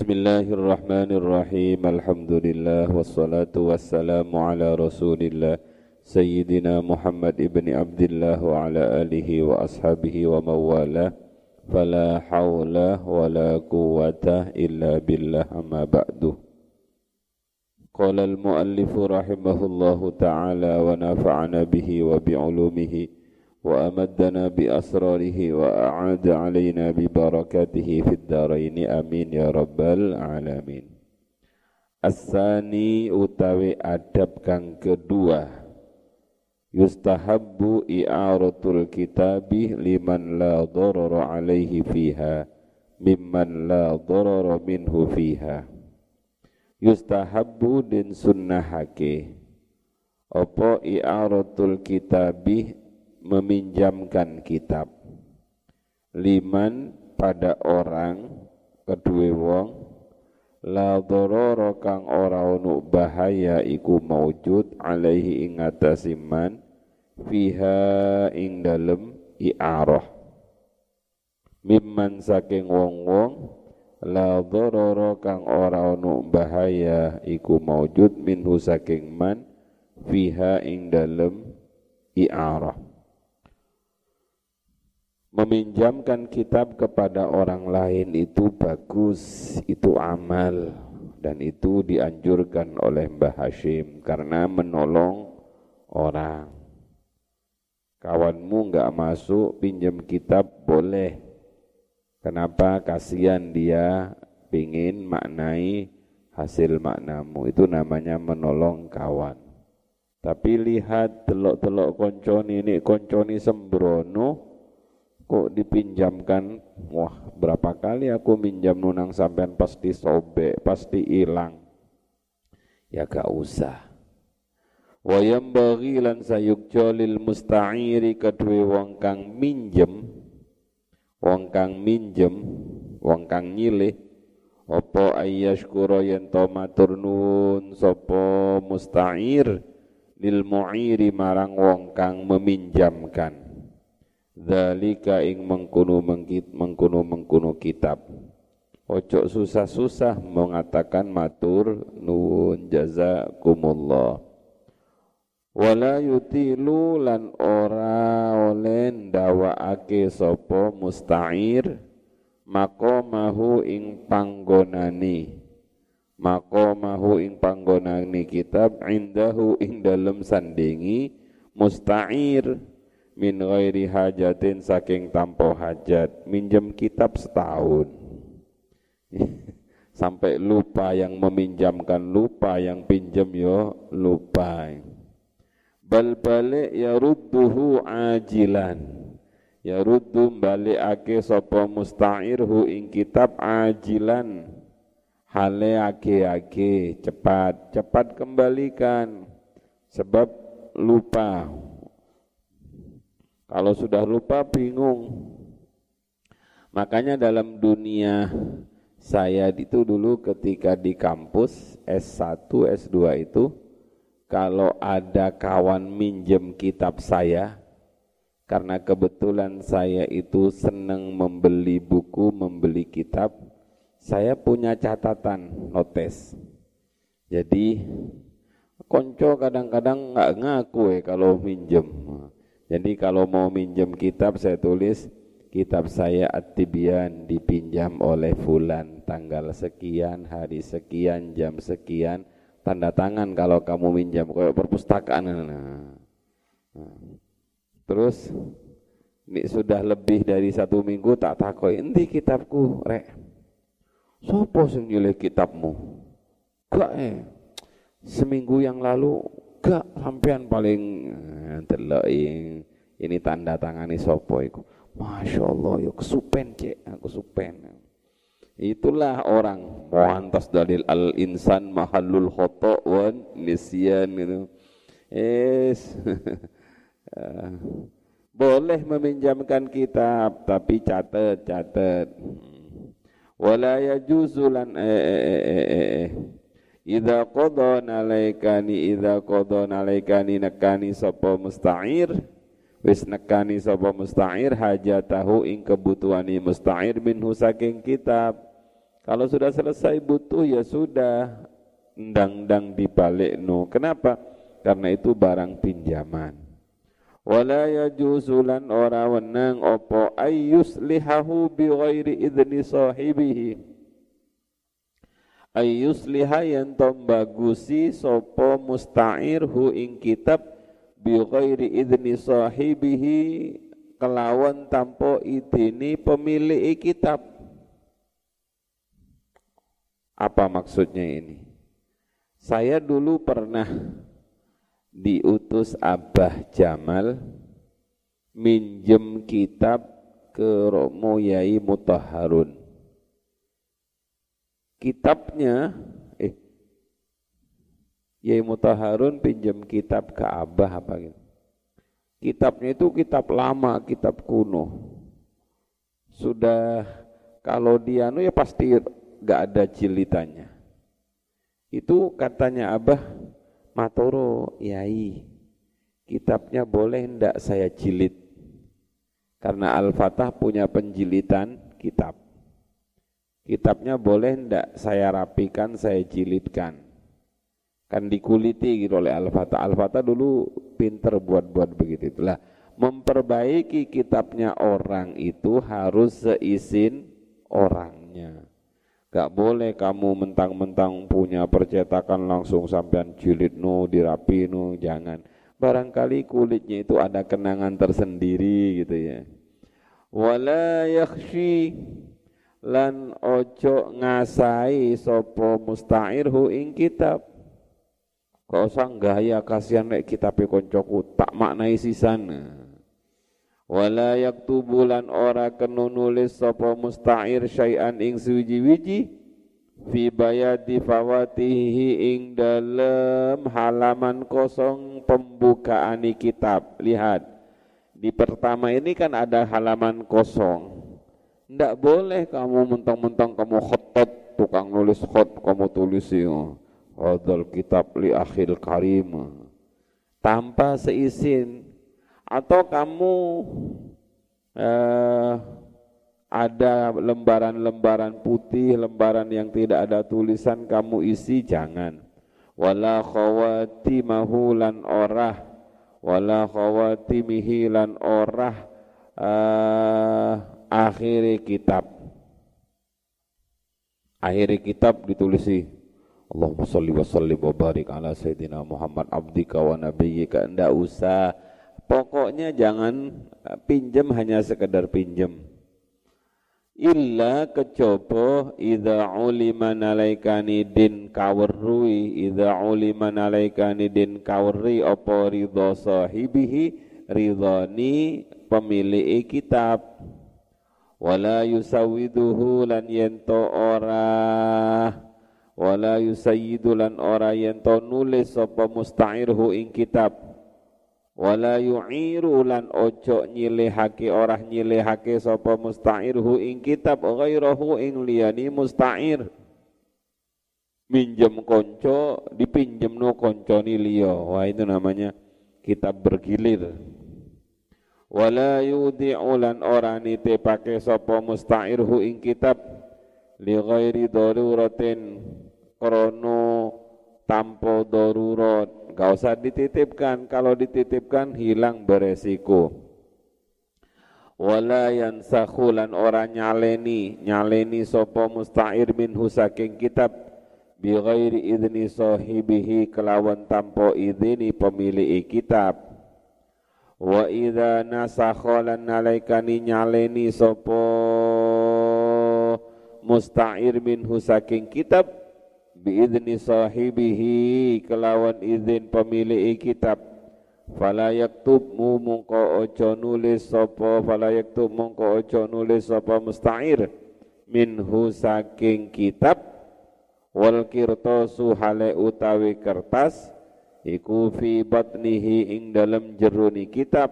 Bismillahirrahmanirrahim Alhamdulillah Wassalatu wassalamu ala rasulillah Sayyidina Muhammad ibn Abdullah Wa ala alihi wa ashabihi wa mawala Fala hawla wa la quwata illa billah amma ba'du Qala al-muallifu rahimahullahu ta'ala Wa nafa'ana bihi wa bi'ulumihi وأمدنا بأسراره وأعاد علينا ببركاته في الدارين آمين يا رب العالمين Asani utawi adab kang kedua Yustahabbu i'aratul kitabi liman la darara alaihi fiha mimman la darara minhu fiha Yustahabbu din sunnahake Apa i'aratul kitabi meminjamkan kitab. Liman pada orang kedua wong la dororo kang ora ono bahaya iku maujud alaihi ing atasiman fiha ing dalem i'arah mimman saking wong-wong la dororo kang ora ono bahaya iku maujud minhu saking man fiha ing dalem i'arah meminjamkan kitab kepada orang lain itu bagus, itu amal dan itu dianjurkan oleh Mbah Hashim karena menolong orang. Kawanmu nggak masuk pinjam kitab boleh. Kenapa? Kasihan dia pingin maknai hasil maknamu. Itu namanya menolong kawan. Tapi lihat telok-telok konconi ini konconi sembrono kok dipinjamkan? Wah berapa kali aku minjam nunang sampean pasti sobek pasti hilang. Ya gak usah. Wa yambaghi lan sayukja lil musta'iri kedue wong kang minjem wong kang minjem wong kang nyilih apa ayyashkura yen to matur nuwun sapa musta'ir lil mu'iri marang wong kang meminjamkan Dalika ing mengkuno mengkit mengkuno mengkuno kitab. Ojo susah-susah mengatakan matur nuwun jazakumullah. Wala yutilu lan ora oleh ndawaake sapa musta'ir makomahu ing panggonani makomahu ing panggonani kitab indahu ing dalem sandingi musta'ir min ghairi hajatin saking tanpa hajat. Minjem kitab setahun. Sampai lupa yang meminjamkan lupa yang pinjam yo lupa. Bal balik ya rudduhu ajilan. Ya ruddu ake sapa musta'irhu ing kitab ajilan. Hale ake-ake cepat cepat kembalikan. Sebab lupa kalau sudah lupa bingung. Makanya dalam dunia saya itu dulu ketika di kampus S1, S2 itu kalau ada kawan minjem kitab saya karena kebetulan saya itu senang membeli buku, membeli kitab, saya punya catatan notes. Jadi konco kadang-kadang nggak ngaku ya kalau minjem. Jadi kalau mau minjem kitab saya tulis kitab saya At-Tibyan dipinjam oleh fulan tanggal sekian, hari sekian, jam sekian, tanda tangan kalau kamu minjam kayak perpustakaan. Nah. nah. Terus ini sudah lebih dari satu minggu tak takoi endi kitabku rek. Sopo sing nyilih kitabmu? Gak eh. Seminggu yang lalu gak sampean paling delok ini tanda tangani sopo iku. Masya Allah yo kesupen cek. Aku kesupen itulah orang. Muantas dalil al insan mahallul khoto wan nisyan itu. Es. Boleh meminjamkan kitab tapi catat catat. Wala yajuzulan eh, eh, eh, eh, eh. Idza qada nalaikani idza qada nalaikani nakani sapa musta'ir wis nekani sapa musta'ir hajatahu ing kebutuhani musta'ir minhu saking kitab Kalau sudah selesai butuh ya sudah, ndang-ndang dibalik no. Kenapa? Karena itu barang pinjaman. Wala yajuzulan ora wenang opo ayyus lihahu bi ghairi idni sahibihi. Ayyus liha yang bagusi sopo musta'ir hu ing kitab bi ghairi idni sahibihi kelawan tanpa idini pemilik kitab apa maksudnya ini? Saya dulu pernah diutus Abah Jamal minjem kitab ke Romo Yai Mutaharun. Kitabnya, Yai Mutaharun pinjam kitab ke Abah apa gitu. Kitabnya itu kitab lama, kitab kuno. Sudah kalau dia ya pasti gak ada jilitannya. Itu katanya Abah Matoro Yai, kitabnya boleh ndak saya jilid? Karena Al-Fatah punya penjilitan kitab. Kitabnya boleh ndak saya rapikan, saya jilidkan? Kan dikuliti gitu oleh Al-Fatah. Al-Fatah dulu pinter buat-buat begitu. Itulah memperbaiki kitabnya orang itu harus seizin orangnya. Gak boleh kamu mentang-mentang punya percetakan langsung sampean jilid no, dirapi no, jangan. Barangkali kulitnya itu ada kenangan tersendiri gitu ya. Wala yakhshi lan ojo ngasai sopo musta'irhu ing kitab. Kau sang gaya kasihan nek kitabe koncoku tak maknai sisana wala yaktubulan ora kena nulis sapa musta'ir syai'an ing suwiji-wiji fi bayati fawatihi ing dalam halaman kosong pembukaan kitab. Lihat di pertama ini kan ada halaman kosong. Ndak boleh kamu mentang-mentang kamu khotot tukang nulis khot kamu tulis ya hadal kitab li akhil karim tanpa seizin atau kamu eh, ada lembaran-lembaran putih, lembaran yang tidak ada tulisan kamu isi jangan. Wala khawati mahulan orah, wala khawati mihilan orah eh, akhiri kitab. Akhiri kitab ditulisi Allahumma salli wa sallim wa barik ala sayyidina Muhammad abdika wa nabiyyika. Enggak usah Pokoknya jangan pinjam hanya sekedar pinjam. Illa kecoba idza ulima nalaikani din kawarrui idza ulima nalaikani din kawarri apa ridha sahibihi ridhani pemilik kitab wala yusawiduhu lan yento ora wala yusayyidu lan ora yento nulis sapa musta'irhu ing kitab. Wala yu'iru lan ojo nyilehake orah nyilehake sapa musta'irhu ing kitab ghairahu ing liyani musta'ir. Minjem konco dipinjem no konco ni liya. Wah itu namanya kitab bergilir. Wala yudhi'u lan ora nitipake sapa musta'irhu ing kitab li ghairi daruratin krono tanpa darurat. Gak usah dititipkan, kalau dititipkan hilang beresiko. Wala yansakhulan orang nyaleni, nyaleni sopo musta'ir min husaking kitab. Bi ghairi idni sahibihi kelawan tanpa idini pemilik kitab. Wa idza nasakhalan nalaikani nyaleni sopo musta'ir min husaking kitab biidni sahibihi kelawan izin pemilik kitab. Fala yaktub mu mungko ojo nulis sapa fala yaktub mungko ojo nulis sapa musta'ir. Minhu saking kitab wal kirtasu hale utawi kertas iku fi batnihi ing dalam jeruni kitab.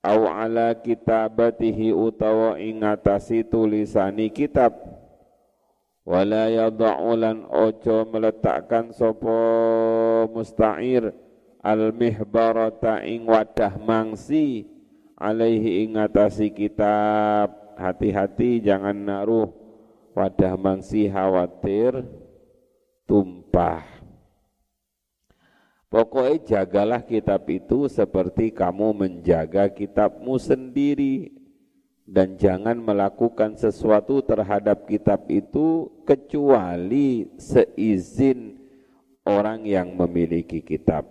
Au ala kitabatihi utawa ing atasi tulisani kitab wala yadha'ulan ojo meletakkan sopo musta'ir al mihbarata ing wadah mangsi alaihi ing atasi kitab hati-hati jangan naruh wadah mangsi khawatir tumpah. Pokoknya jagalah kitab itu seperti kamu menjaga kitabmu sendiri dan jangan melakukan sesuatu terhadap kitab itu kecuali seizin orang yang memiliki kitab.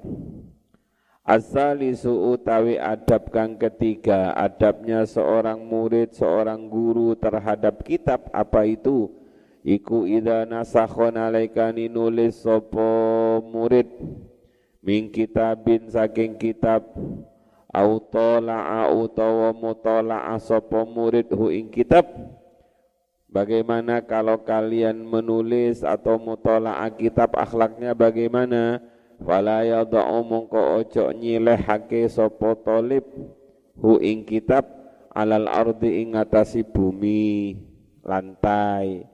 Asalisu utawi adab kang ketiga, adabnya seorang murid, seorang guru terhadap kitab apa itu? Iku idza nasakhon alaikani nulis sopo murid min kitabin saking kitab au tala'a utawa mutala'a sapa murid hu ing kitab bagaimana kalau kalian menulis atau mutala'a kitab akhlaknya bagaimana fala yada'u mongko ojo nyilehake sapa talib hu ing kitab alal ardi ing atasi bumi lantai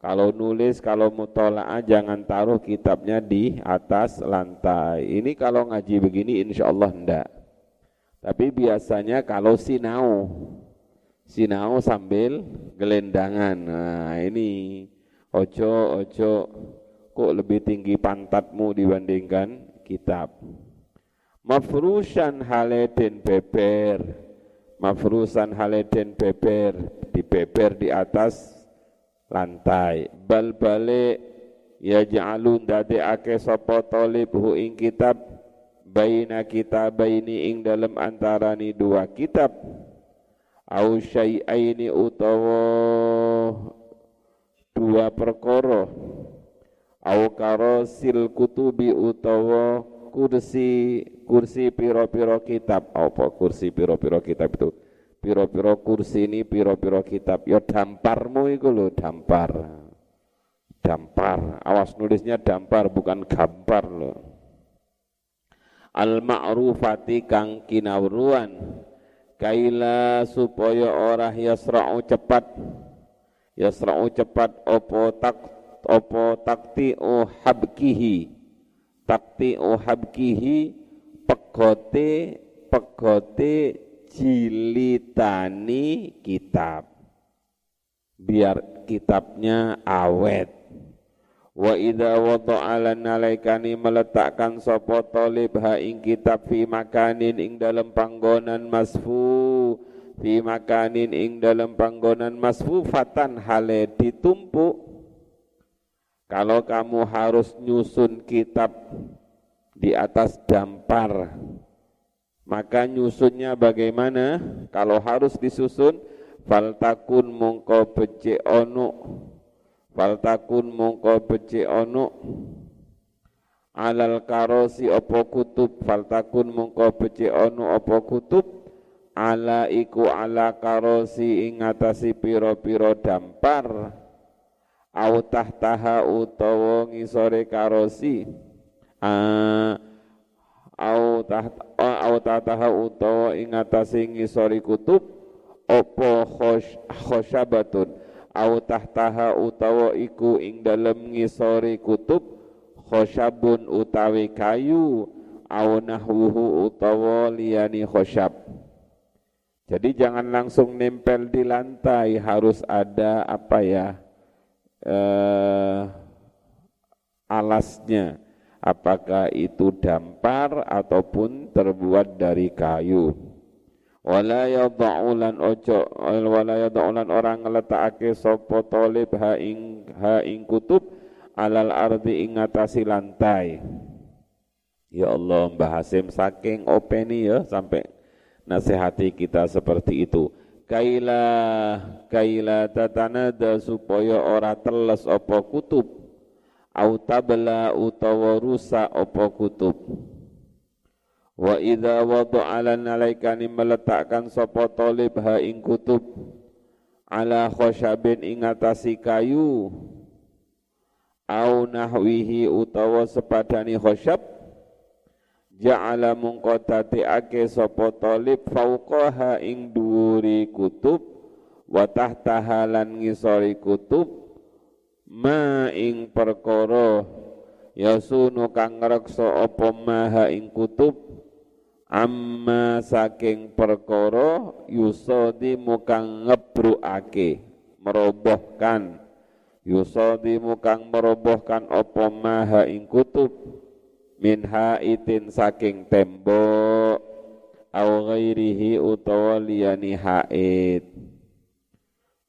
kalau nulis, kalau mutola'ah jangan taruh kitabnya di atas lantai. Ini kalau ngaji begini insya Allah enggak. Tapi biasanya kalau sinau, sinau sambil gelendangan. Nah ini ojo ojo kok lebih tinggi pantatmu dibandingkan kitab. Mafrusan haleden beber, mafrusan haleden beber, dibeber di atas lantai bal balik ya ja'alun ake sapa talib hu ing kitab baina baini ing dalam antarani dua kitab. Au syai'aini utawa dua perkara. Au karosil kutubi utawa kursi kursi piro-piro kitab. Apa kursi piro-piro kitab itu? Piro-piro kursi ini piro-piro kitab. Ya damparmu itu loh dampar. Dampar. Awas nulisnya dampar bukan gambar loh al ma'rufati kang kinawruan. Kaila supaya ora yasra'u cepat. Yasra'u cepat opo tak opo takti o habkihi. Takti o habkihi pegote pegote jilitani kitab. Biar kitabnya awet wa idza wada'ala nalaikani meletakkan sapa talib ha ing kitab fi makanin ing dalam panggonan masfu. Fi makanin ing dalam panggonan masfu fatan hale ditumpuk. Kalau kamu harus nyusun kitab di atas dampar maka nyusunnya bagaimana? Kalau harus disusun, faltakun mongko bece onu, faltakun mongko bece onu, alal karosi opo kutub, faltakun mongko bece onu opo kutub, ala iku ala karosi ingatasi piro-piro dampar, au tahtaha utawa ngisore karosi, ah, au taht au tataha utawa ing atase ngisori kutub. Apa khosyabatun au tahtaha utawa iku ing dalem ngisori kutub khosyabun utawi kayu au nahwuhu utawa liyani khosyab. Jadi jangan langsung nempel di lantai harus ada apa ya eh, alasnya. Apakah itu dampar ataupun terbuat dari kayu wala yadha'ulan ojo wala yadha'ulan orang ngeletakake sapa talib ha ing ha ing kutub alal ardi ing ngatasi lantai. Ya Allah Mbah Hasim saking openi ya sampai nasihati kita seperti itu. Kaila kaila tatanada supaya ora teles apa kutub. Au tabla utawa rusak apa kutub wa idza wada'ala nalaikani meletakkan sapa talib ha ing kutub ala khosyabin ing atasi kayu au nahwihi utawa sepadani khosyab ja'ala mungko ake sapa talib fauqaha ing dhuwuri kutub wa tahtaha lan ngisori kutub ma ing perkara yasunu kang ngreksa apa maha ing kutub amma saking perkara yusadi mukang ngebrukake merobohkan. Yusadimu kang merobohkan apa maha ing kutub? Min haitin saking tembok au ghairihi utawa liyani haid.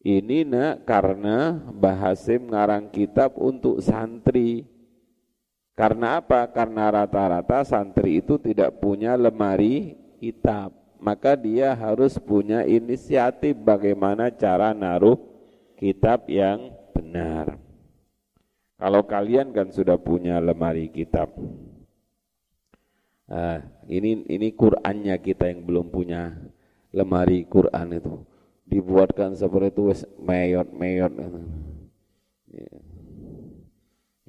Ini nak karena Bahasim ngarang kitab untuk santri karena apa? Karena rata-rata santri itu tidak punya lemari kitab maka dia harus punya inisiatif bagaimana cara naruh kitab yang benar. Kalau kalian kan sudah punya lemari kitab. Nah, ini ini Qur'annya kita yang belum punya lemari Quran itu. Dibuatkan seperti itu meyot-meyot. Ya.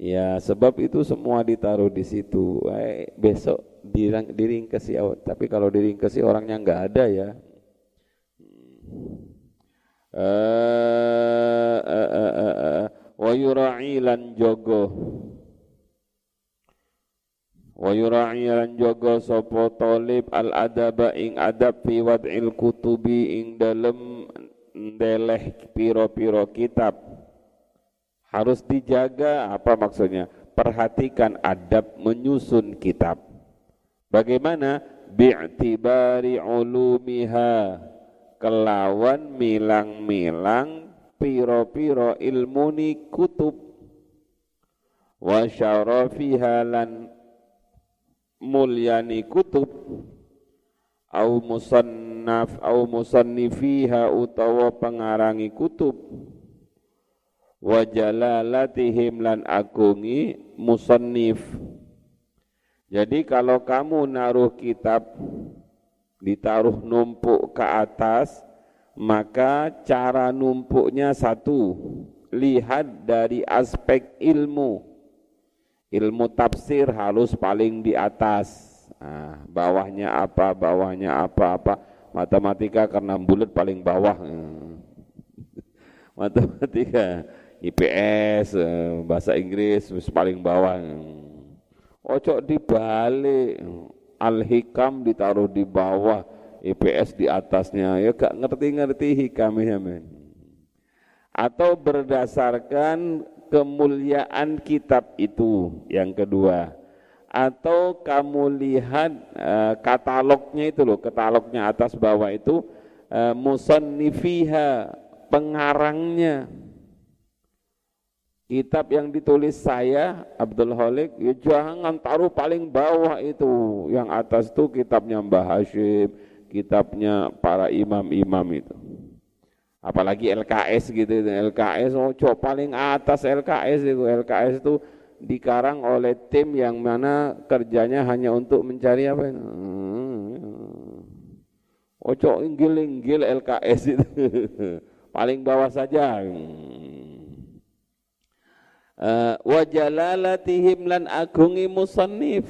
Ya, sebab itu semua ditaruh di situ. Eh, besok diring, diringkesi, tapi kalau diringkesi orangnya enggak ada ya. Eh, eh, eh, wa yura'i lan jaga wa yura'i lan jaga sapa talib al adaba ing adab fi wad'il kutubi ing dalem ndeleh piro-piro kitab harus dijaga apa maksudnya? Perhatikan adab menyusun kitab. Bagaimana? Bi'tibari ulumiha. Kelawan milang-milang piro-piro ilmuni kutub. Wa syarafiha lan mulyani kutub. Au musannaf au musannifiha utawa pengarangi kutub wa jalalatihim lan agungi musannif. Jadi kalau kamu naruh kitab ditaruh numpuk ke atas maka cara numpuknya satu lihat dari aspek ilmu. Ilmu tafsir harus paling di atas. Nah, bawahnya apa bawahnya apa apa. Matematika karena bulat paling bawah. Matematika IPS eh, bahasa Inggris paling bawah. Ojo dibalik. Al-hikam ditaruh di bawah IPS di atasnya. Ya gak ngerti-ngerti hikamnya men. Atau berdasarkan kemuliaan kitab itu yang kedua. Atau kamu lihat uh, katalognya itu loh katalognya atas bawah itu uh, musannifiha pengarangnya kitab yang ditulis saya Abdul Halik ya jangan taruh paling bawah itu yang atas itu kitabnya Mbah Hashim kitabnya para imam-imam itu. Apalagi LKS gitu, LKS oh paling atas LKS itu, LKS itu dikarang oleh tim yang mana kerjanya hanya untuk mencari apa itu. Ojo oh, inggil-inggil LKS itu. paling bawah saja. Uh, wa jalalatihim lan agungi musannif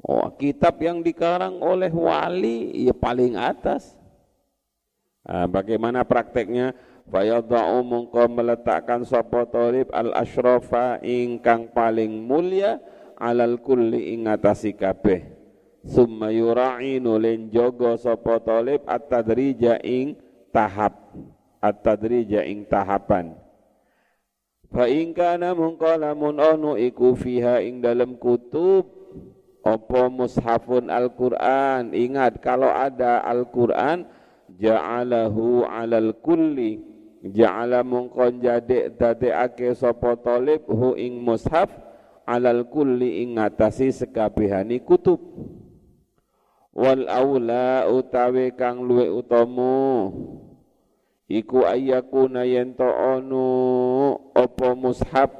Oh, kitab yang dikarang oleh wali ya paling atas. Nah, bagaimana prakteknya? Fayadha'u mungko meletakkan sapa talib al ashrafa ingkang paling mulia alal kulli ing atasi kabeh. Summa yura'i nulin jogo sapa talib at-tadrija ing tahap. At-tadrija ing tahapan. Fa in kana mungko lamun ono iku fiha ing dalam kutub. Opo mushafun Al-Quran? Ingat kalau ada Al-Quran Ja'alahu alal kulli. Ja'ala mungkon jadek ake sopo tolib Hu ing mushaf Alal kulli ing ngatasi sekabihani kutub. Wal awla utawi kang luwe utomo Iku ayakuna yento onu Opo mushaf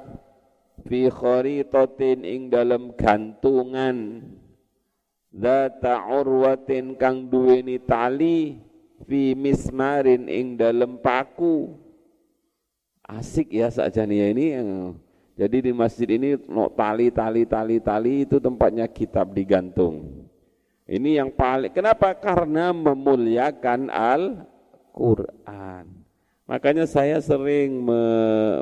fi kharitatin ing dalam gantungan. Zata urwatin kang duweni tali fi mismarin ing dalam paku. Asik ya saja nih ya ini. Jadi di masjid ini no, tali tali tali tali itu tempatnya kitab digantung. Ini yang paling kenapa? Karena memuliakan Al Quran Makanya saya sering me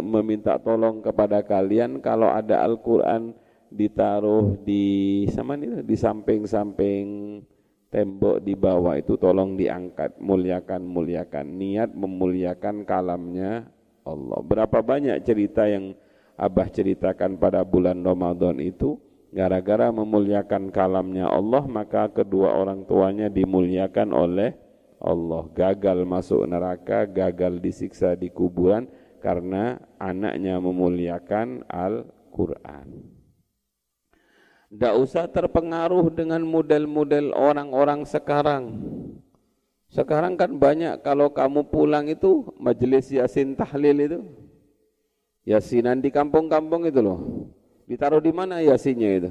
meminta tolong kepada kalian kalau ada Al-Qur'an ditaruh di sama ini di samping-samping tembok di bawah itu tolong diangkat, muliakan muliakan. Niat memuliakan kalamnya Allah. Berapa banyak cerita yang Abah ceritakan pada bulan Ramadan itu gara-gara memuliakan kalamnya Allah maka kedua orang tuanya dimuliakan oleh Allah. Gagal masuk neraka, gagal disiksa di kuburan karena anaknya memuliakan Al-Qur'an. Tidak usah terpengaruh dengan model-model orang-orang sekarang. Sekarang kan banyak kalau kamu pulang itu majelis yasin tahlil itu Yasinan di kampung-kampung itu loh. Ditaruh di mana yasinnya itu?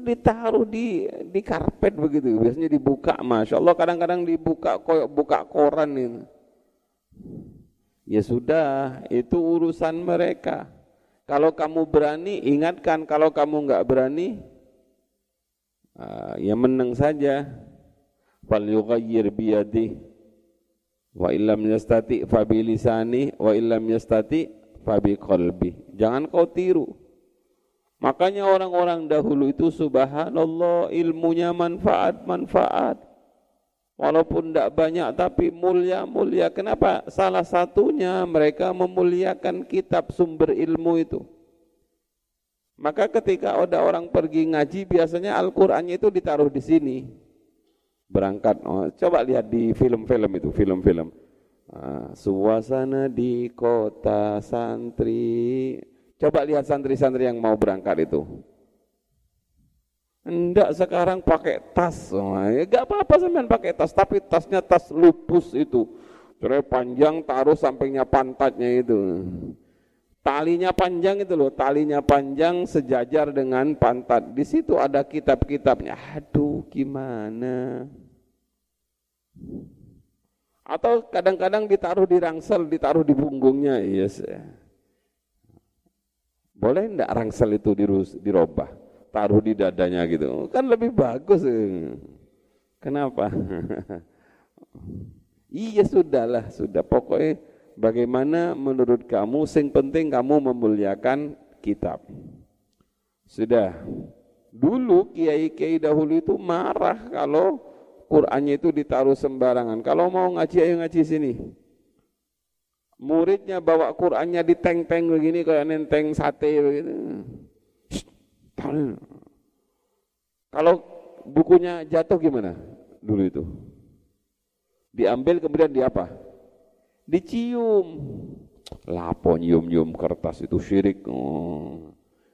Ditaruh di di karpet begitu. Biasanya dibuka, masya Allah. Kadang-kadang dibuka koyok buka koran itu. Ya sudah, itu urusan mereka. Kalau kamu berani, ingatkan. Kalau kamu enggak berani, uh, ya menang saja. Fal yughayyir biyadih Wa illam yastati fa lisani wa illam yastati fa qalbi. Jangan kau tiru. Makanya orang-orang dahulu itu subhanallah ilmunya manfaat-manfaat. Walaupun tidak banyak tapi mulia-mulia. Kenapa? Salah satunya mereka memuliakan kitab sumber ilmu itu. Maka ketika ada orang pergi ngaji biasanya Al-Qur'annya itu ditaruh di sini berangkat. Oh, coba lihat di film-film itu, film-film. Uh, suasana di kota santri. Coba lihat santri-santri yang mau berangkat itu. Enggak sekarang pakai tas. Oh, ya enggak apa-apa sampean pakai tas, tapi tasnya tas lupus itu. Cerai panjang taruh sampingnya pantatnya itu. Talinya panjang itu loh, talinya panjang sejajar dengan pantat. Di situ ada kitab-kitabnya. Aduh, gimana? Atau kadang-kadang ditaruh di rangsel, ditaruh di punggungnya. Yes. Boleh enggak rangsel itu dirubah? Taruh di dadanya gitu. Kan lebih bagus. Kenapa? iya sudahlah, sudah. Pokoknya Bagaimana menurut kamu sing penting kamu memuliakan kitab. Sudah. Dulu kiai-kiai dahulu itu marah kalau Qur'annya itu ditaruh sembarangan. Kalau mau ngaji ayo ngaji sini. Muridnya bawa Qur'annya di teng-teng begini kayak nenteng sate begitu. Kalau bukunya jatuh gimana dulu itu? Diambil kemudian di apa? dicium. Lapo nyium-nyium kertas itu syirik. Oh.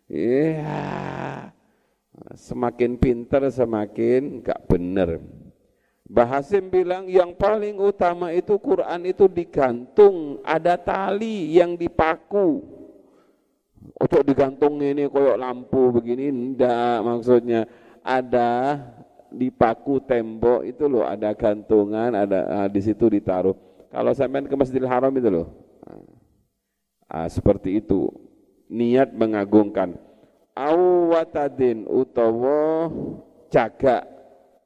Iya. Semakin pinter semakin gak bener. Bahasim bilang yang paling utama itu Quran itu digantung, ada tali yang dipaku. Untuk digantung ini koyok lampu begini, enggak maksudnya ada dipaku tembok itu loh, ada gantungan, ada nah, di situ ditaruh. Kalau sampai ke Masjidil Haram itu loh. Ah, seperti itu. Niat mengagungkan. Awatadin utawa jaga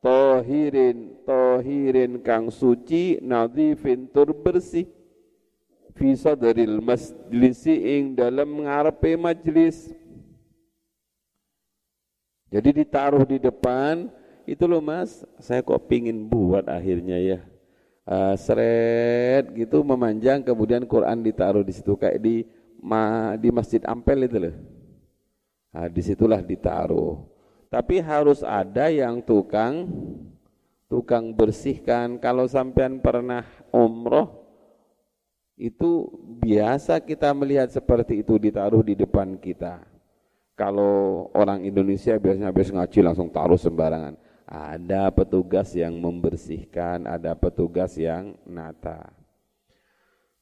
tohirin tohirin kang suci nadhifin tur bersih. Bisa dari majlisi ing dalam ngarepe majlis. Jadi ditaruh di depan. Itu loh mas. Saya kok pingin buat akhirnya ya. Uh, seret gitu memanjang kemudian Quran ditaruh di situ kayak di ma, di Masjid Ampel itu loh. Nah, di situlah ditaruh. Tapi harus ada yang tukang tukang bersihkan. Kalau sampean pernah umroh itu biasa kita melihat seperti itu ditaruh di depan kita. Kalau orang Indonesia biasanya habis ngaji langsung taruh sembarangan ada petugas yang membersihkan, ada petugas yang nata.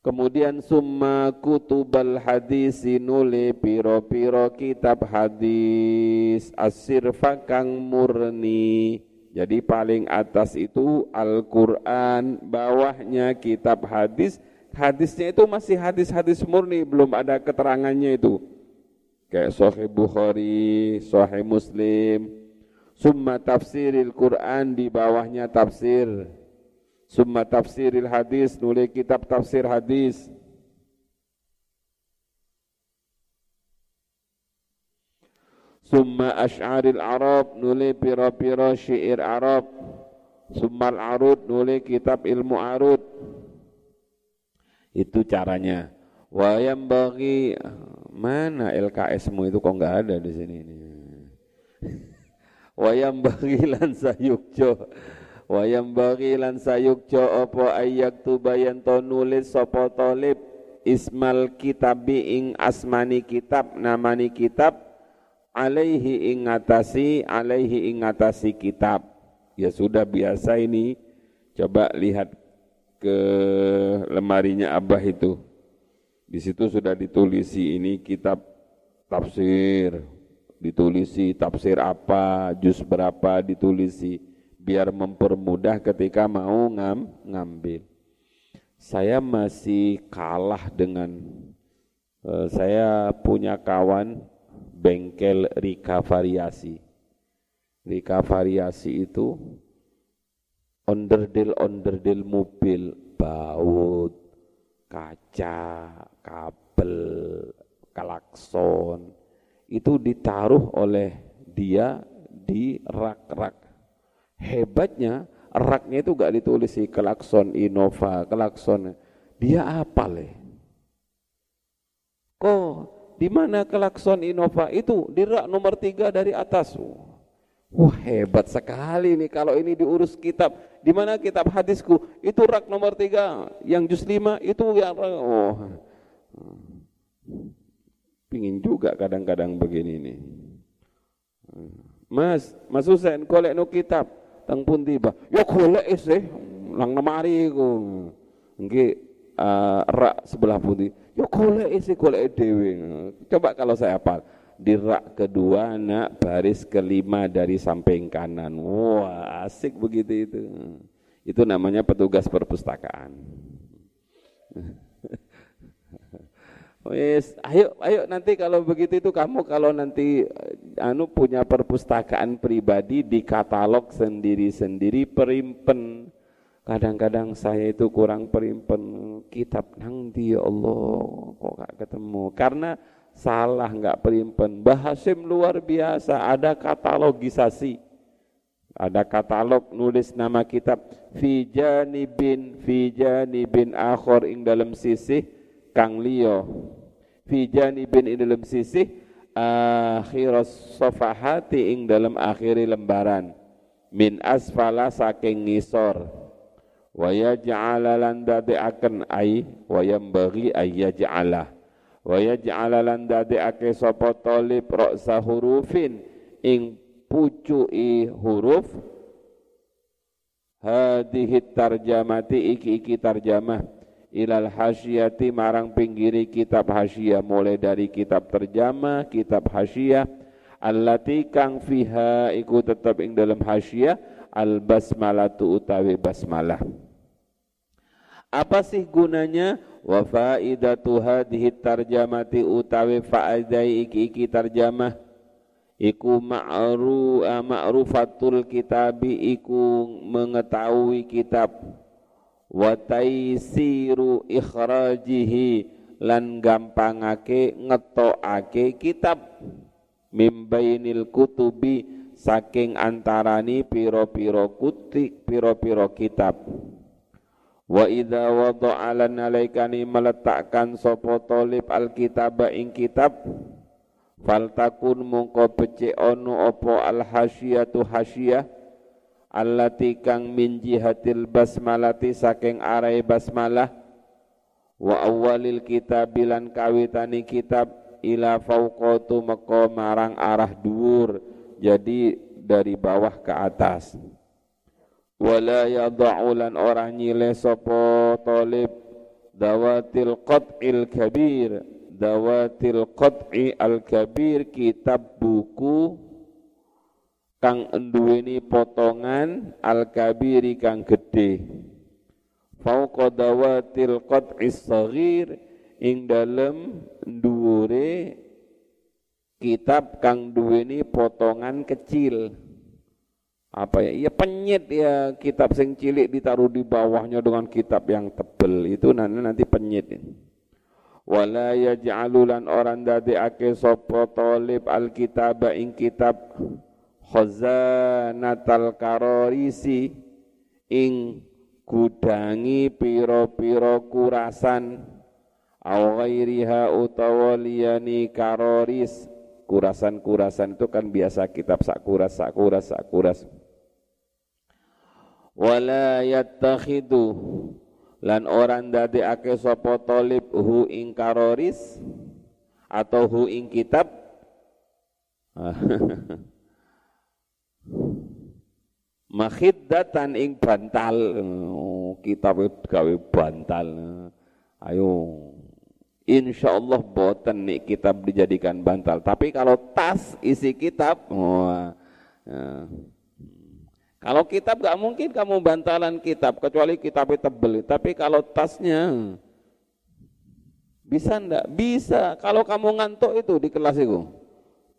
Kemudian summa kutubal hadis nuli piro-piro kitab hadis asir fakang murni. Jadi paling atas itu Al-Quran, bawahnya kitab hadis. Hadisnya itu masih hadis-hadis murni, belum ada keterangannya itu. Kayak Sahih Bukhari, Sahih Muslim, Summa tafsiril Quran di bawahnya tafsir. Summa tafsiril hadis, nulis kitab tafsir hadis. Summa ash'aril Arab, nulis pira-pira syair Arab. Summa al-arud, nulis kitab ilmu arud. Itu caranya. Wayam bagi mana LKSmu itu kok nggak ada di sini ini. Wayam bagi lan sayukjo. Wayam bagi lan sayukjo opo ayak tubayan to nulis sopo tolib ismal kitabi ing asmani kitab namani kitab alaihi ing ngatasi alaihi ing ngatasi kitab. Ya sudah biasa ini. Coba lihat ke lemarinya Abah itu. Di situ sudah ditulisi ini kitab tafsir, ditulisi tafsir apa, juz berapa ditulisi biar mempermudah ketika mau ngam, ngambil. Saya masih kalah dengan uh, saya punya kawan bengkel Rika Variasi. Rika Variasi itu onderdil-onderdil mobil, baut, kaca, kabel, klakson itu ditaruh oleh dia di rak-rak. Hebatnya raknya itu gak ditulis si klakson Innova, klakson. Dia apa le? Kok di mana klakson Innova itu di rak nomor tiga dari atas. Wah hebat sekali nih kalau ini diurus kitab. Di mana kitab hadisku? Itu rak nomor tiga. Yang juz lima itu yang oh. Pingin juga kadang-kadang begini nih. Mas, Mas Husain kolek no kitab tang pun tiba. Ya kolek sih, lang namari ku. Nggih uh, rak sebelah putih. Ya kolek sih kolek dewe. Coba kalau saya hafal di rak kedua nak baris kelima dari samping kanan. Wah, asik begitu itu. Itu namanya petugas perpustakaan. Wes, ayo ayo nanti kalau begitu itu kamu kalau nanti eh, anu punya perpustakaan pribadi di katalog sendiri-sendiri perimpen. Kadang-kadang saya itu kurang perimpen kitab nang di ya Allah kok gak ketemu. Karena Salah nggak perimpen. Bahasim luar biasa, ada katalogisasi. Ada katalog nulis nama kitab Fijani bin Fijani bin akhor ing dalam sisi kang liyo. Fijani bin ing dalam sisi akhiras sofahati ing dalam akhiri lembaran min asfala saking ngisor wa yaj'ala lan akan ai wa yambaghi ay yaj'alah. Wa yaj'ala lan dadekake sapa talib ra'sa hurufin ing pucuki huruf. Hadhihi tarjamati iki iki tarjamah. Ilal hasyiyati marang pinggiri kitab hasyiyah. Mulai dari kitab terjemah kitab hasyiyah. Allati kang fiha iku tetap ing dalam hasyiyah. Al basmalatu utawi basmalah apa sih gunanya? Wa faidatu hadhihi tarjamati utawi faedai iki iki tarjamah. Iku ma'ru ma'rufatul kitabi iku mengetahui kitab. Wa taisiru ikhrajihi lan gampangake ngetokake kitab. Mimbainil kutubi saking antarani piro-piro kutik piro-piro kitab Wa idza wada'a lan alaikani meletakkan sapa talib alkitab ing kitab faltakun mungko becik ono apa alhasyiyatu hasyiyah allati kang min jihatil basmalati saking arai basmalah wa awalil kitab bilan kawitani kitab ila fauqatu meko marang arah dhuwur jadi dari bawah ke atas wala yada'u lan orang nyile sapa talib. Dawatil qat'il kabir. Dawatil qat'i al kabir kitab buku kang nduweni potongan al kabiri kang gede fauqa dawatil qat'is saghir ing dalem dhuwure kitab kang duweni potongan kecil apa ya? Ya penyit ya kitab sing cilik ditaruh di bawahnya dengan kitab yang tebel. Itu nanti nanti penyit wala yaj'alulan orang ake sapa talib alkitab ing kitab khazanatal karorisi ing gudangi piro-piro kurasan. Au ghairiha karoris kurasan-kurasan itu kan biasa kitab sakuras sakuras sakuras wala yattakhidu lan orang ake sapa talib hu ing karoris atau hu ing kitab? Makhiddatan ing bantal. Oh, kita gawe bantal. Ayo insya Allah boten nih kitab dijadikan bantal. Tapi kalau tas isi kitab oh, ya. Kalau kitab gak mungkin kamu bantalan kitab kecuali kitabnya tebel tapi kalau tasnya bisa ndak bisa kalau kamu ngantuk itu di kelas itu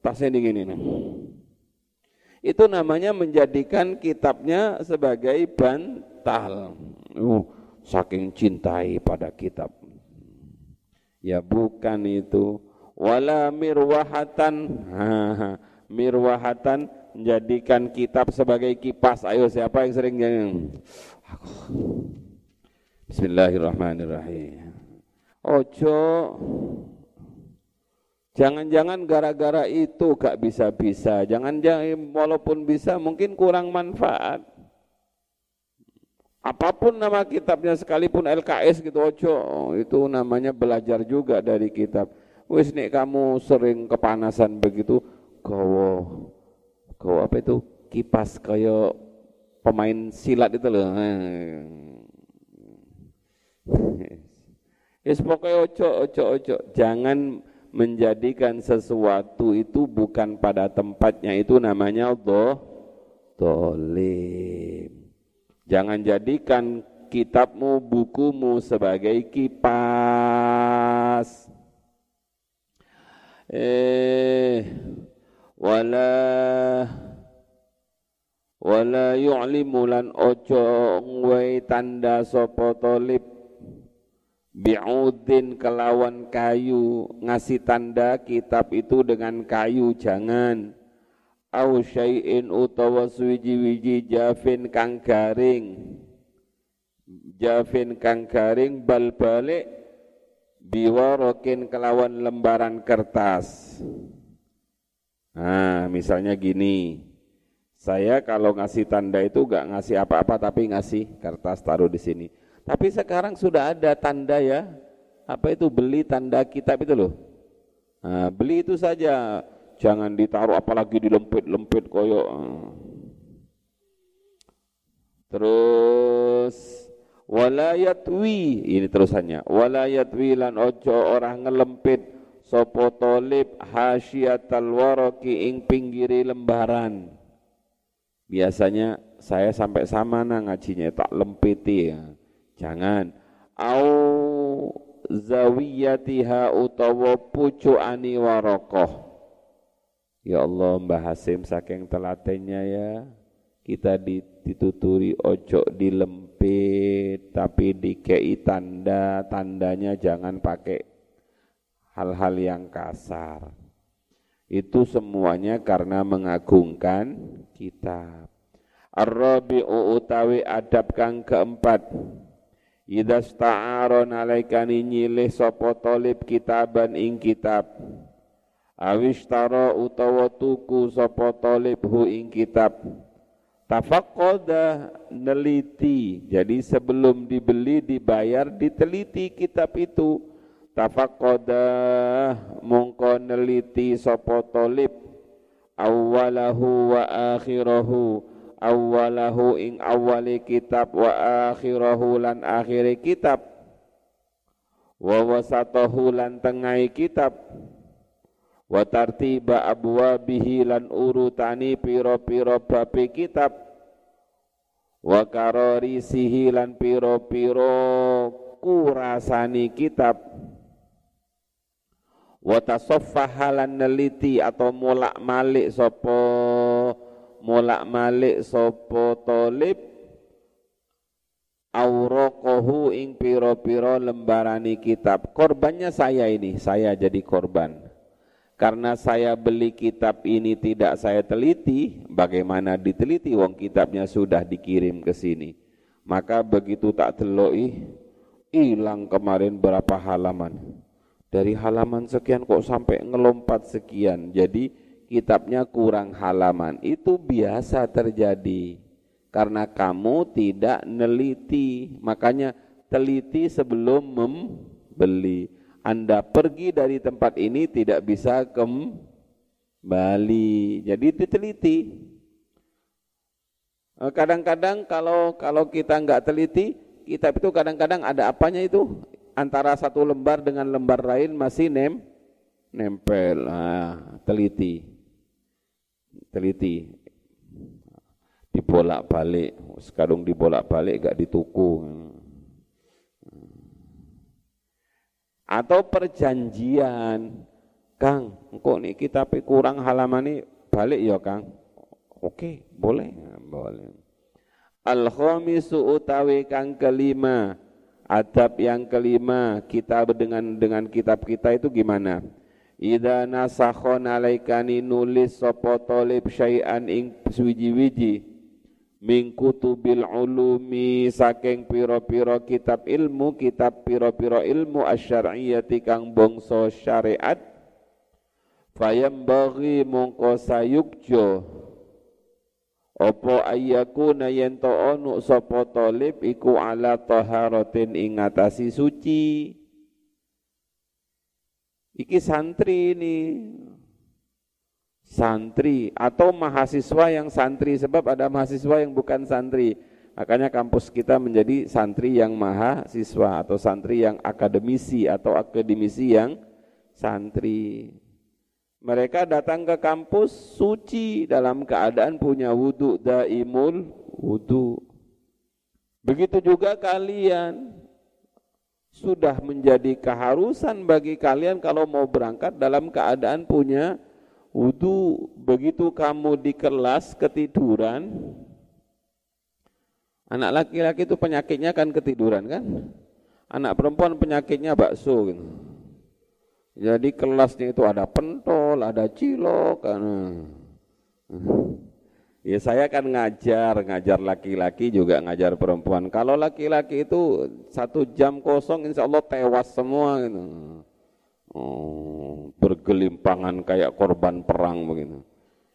tasnya digini nih itu namanya menjadikan kitabnya sebagai bantal. Uh, saking cintai pada kitab. Ya bukan itu. Wala mirwahatan. mirwahatan menjadikan kitab sebagai kipas. Ayo siapa yang sering yang Bismillahirrahmanirrahim. Ojo Jangan-jangan gara-gara itu gak bisa-bisa. Jangan-jangan walaupun bisa mungkin kurang manfaat. Apa pun nama kitabnya sekalipun LKS gitu ojo, itu namanya belajar juga dari kitab. Wis kamu sering kepanasan begitu, gowo, gowo apa itu kipas kayak pemain silat itu loh. Yes, pokoknya ojo, ojo, ojo. Jangan menjadikan sesuatu itu bukan pada tempatnya itu namanya do dolim. Jangan jadikan kitabmu, bukumu sebagai kipas. Eh, wala wala yu'limu lan ojo ngwei tanda sopo tolib bi'udin kelawan kayu ngasih tanda kitab itu dengan kayu jangan. Au syai'in utawa suwiji-wiji jafin kang garing. Jafin kang garing bal balik biwarokin kelawan lembaran kertas nah misalnya gini. Saya kalau ngasih tanda itu gak ngasih apa-apa tapi ngasih kertas taruh di sini. Tapi sekarang sudah ada tanda ya, apa itu? Beli tanda kitab itu loh. Nah, beli itu saja, jangan ditaruh apalagi dilempit-lempit koyok. Terus walayatwi. Ini terusannya. Walayatwi lan ojo orang ngelempit sopo tolib hasyiatal waroki ing pinggiri lembaran. Biasanya saya sampai sama nah ngajinya tak lempiti ya. Jangan. Au zawiyatiha utawa pucukani warokoh. Ya Allah Mbah Hasim saking telatennya ya. Kita dituturi ojo dilempit tapi dikei tanda tandanya jangan pakai hal-hal yang kasar. Itu semuanya karena mengagungkan kitab. Ar-rabi'u utawi adab kang keempat. Ida sta'aron alaikani nyilih sopo tolib kitaban ing kitab. Awishtara utawa tuku sopo tolib hu ing kitab. Tafakoda neliti. Jadi sebelum dibeli dibayar diteliti kitab itu Tafakoda mongko neliti sopo tolib Awalahu wa akhirahu. Awalahu ing awali kitab wa akhirahu lan akhiri kitab. Wa wasatahu lan tengai kitab. Wa tartiba abwabihi lan urutani piro-piro babi kitab. Wa karorisihi lan piro-piro kurasani kitab wa tasaffahalan neliti atau mulak malik sopo mulak malik sopo tolib aurokohu ing piro-piro lembarani kitab. Korbannya saya ini saya jadi korban. Karena saya beli kitab ini tidak saya teliti bagaimana diteliti? Wong kitabnya sudah dikirim ke sini. Maka begitu tak teloi, hilang kemarin berapa halaman. Dari halaman sekian kok sampai ngelompat sekian. Jadi kitabnya kurang halaman. Itu biasa terjadi. Karena kamu tidak neliti. Makanya teliti sebelum membeli. Anda pergi dari tempat ini tidak bisa kembali. Jadi diteliti. Eh, kadang-kadang kalau kalau kita nggak teliti, kitab itu kadang-kadang ada apanya itu antara satu lembar dengan lembar lain masih nem nempel. Nah, teliti, teliti, dibolak balik, sekarang dibolak balik gak dituku. Atau perjanjian, Kang, kok nih kita kurang halaman ini balik ya Kang. Oke, boleh, boleh. Al-khamisu utawi kang kelima, adab yang kelima kita dengan dengan kitab kita itu gimana? Ida nasakhon alaikani nulis sapa talib syai'an ing suwiji-wiji min ulumi saking pira-pira kitab ilmu kitab pira-pira ilmu asyariyati kang bangsa syariat fayam bagi mongko sayukjo Opo ayyakuna yen to sapa talib iku ala taharatin ing ngatasi suci. Iki santri ini. Santri atau mahasiswa yang santri sebab ada mahasiswa yang bukan santri. Makanya kampus kita menjadi santri yang mahasiswa atau santri yang akademisi atau akademisi yang santri. Mereka datang ke kampus suci dalam keadaan punya wudhu daimul wudhu. Begitu juga kalian sudah menjadi keharusan bagi kalian kalau mau berangkat dalam keadaan punya wudhu. Begitu kamu di kelas ketiduran, anak laki-laki itu penyakitnya kan ketiduran kan? Anak perempuan penyakitnya bakso gitu. Jadi kelasnya itu ada pentol, ada cilok. Kan. Ya saya kan ngajar, ngajar laki-laki juga ngajar perempuan. Kalau laki-laki itu satu jam kosong insya Allah tewas semua gitu. Oh, bergelimpangan kayak korban perang begitu.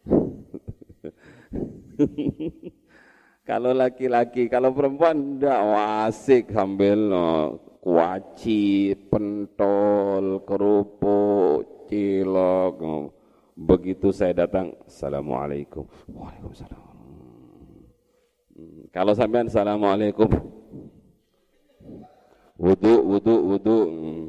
kalau laki-laki, kalau perempuan enggak wasik sambil oh, kuaci, pentol, kerupuk, cilok. Begitu saya datang, Assalamualaikum. Waalaikumsalam. Hmm, kalau sampean Assalamualaikum. Wudhu, wudhu, wudhu. Hmm.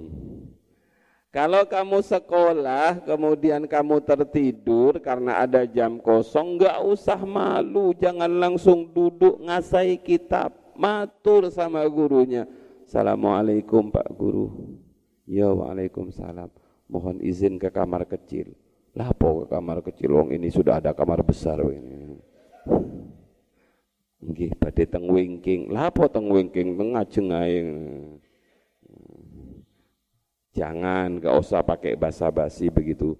Kalau kamu sekolah, kemudian kamu tertidur karena ada jam kosong, enggak usah malu, jangan langsung duduk ngasai kitab, matur sama gurunya Assalamualaikum Pak Guru. Ya Waalaikumsalam. Mohon izin ke kamar kecil. Lah apa ke kamar kecil wong ini sudah ada kamar besar ini. Nggih badhe teng wingking. Lah apa teng wingking teng ngajeng ae. Jangan, gak usah pakai basa-basi begitu.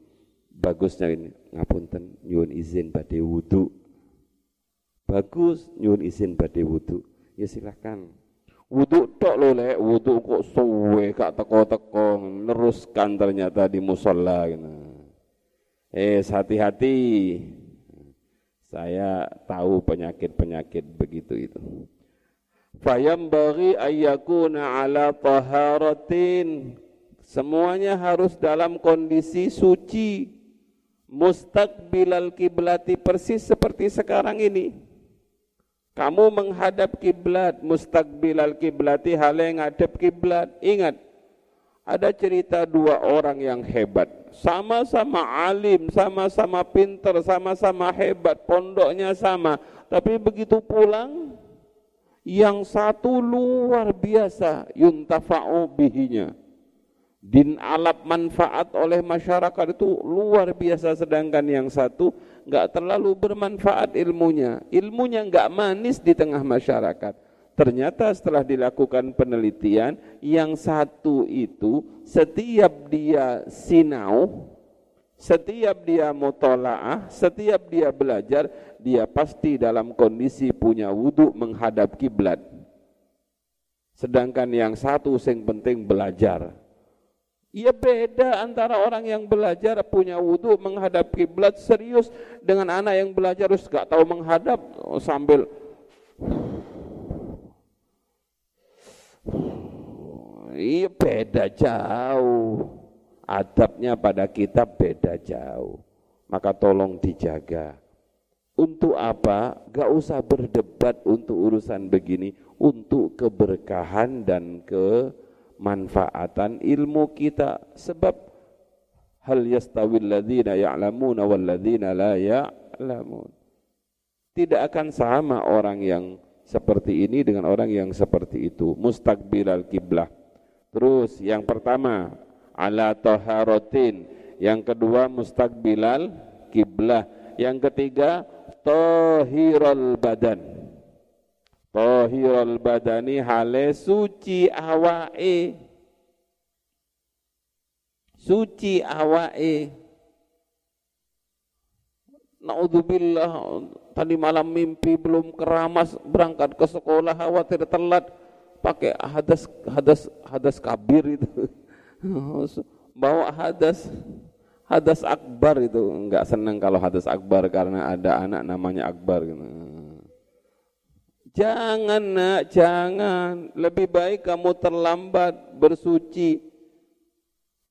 Bagusnya ini, ngapunten nyuwun izin badhe wudu. Bagus nyuwun izin badhe wudu. Ya silakan. Wudhu tok lo lek, wudhu kok suwe kak teko-teko neruskan ternyata di musola gitu. Eh hati-hati. Saya tahu penyakit-penyakit begitu itu. Fayam bagi ayyakuna ala taharatin. Semuanya harus dalam kondisi suci. Mustaqbilal kiblati persis seperti sekarang ini. Kamu menghadap kiblat, mustaqbilal kiblati hal yang ngadep kiblat. Ingat, ada cerita dua orang yang hebat, sama-sama alim, sama-sama pinter, sama-sama hebat, pondoknya sama, tapi begitu pulang, yang satu luar biasa yuntafa'u bihinya. Din alap manfaat oleh masyarakat itu luar biasa sedangkan yang satu nggak terlalu bermanfaat ilmunya. Ilmunya nggak manis di tengah masyarakat. Ternyata setelah dilakukan penelitian yang satu itu setiap dia sinau setiap dia mutolaah setiap dia belajar dia pasti dalam kondisi punya wudhu menghadap kiblat. Sedangkan yang satu sing penting belajar. Ya beda antara orang yang belajar punya wudhu menghadap kiblat serius dengan anak yang belajar terus gak tahu menghadap oh, sambil Iya beda jauh. Adabnya pada kita beda jauh. Maka tolong dijaga. Untuk apa? Gak usah berdebat untuk urusan begini. Untuk keberkahan dan ke manfaatan ilmu kita. Sebab hal yastawil ladzina ya'lamuna wal ladzina la ya'lamun. Tidak akan sama orang yang seperti ini dengan orang yang seperti itu. Mustaqbilal kiblah. Terus yang pertama ala taharatin. Yang kedua mustaqbilal kiblah. Yang ketiga tahiral badan Tahirul badani hale suci awake. Suci awake. Naudzubillah tadi malam mimpi belum keramas berangkat ke sekolah khawatir telat pakai hadas hadas hadas kabir itu bawa hadas hadas akbar itu enggak senang kalau hadas akbar karena ada anak namanya akbar gitu. Jangan nak, jangan. Lebih baik kamu terlambat bersuci.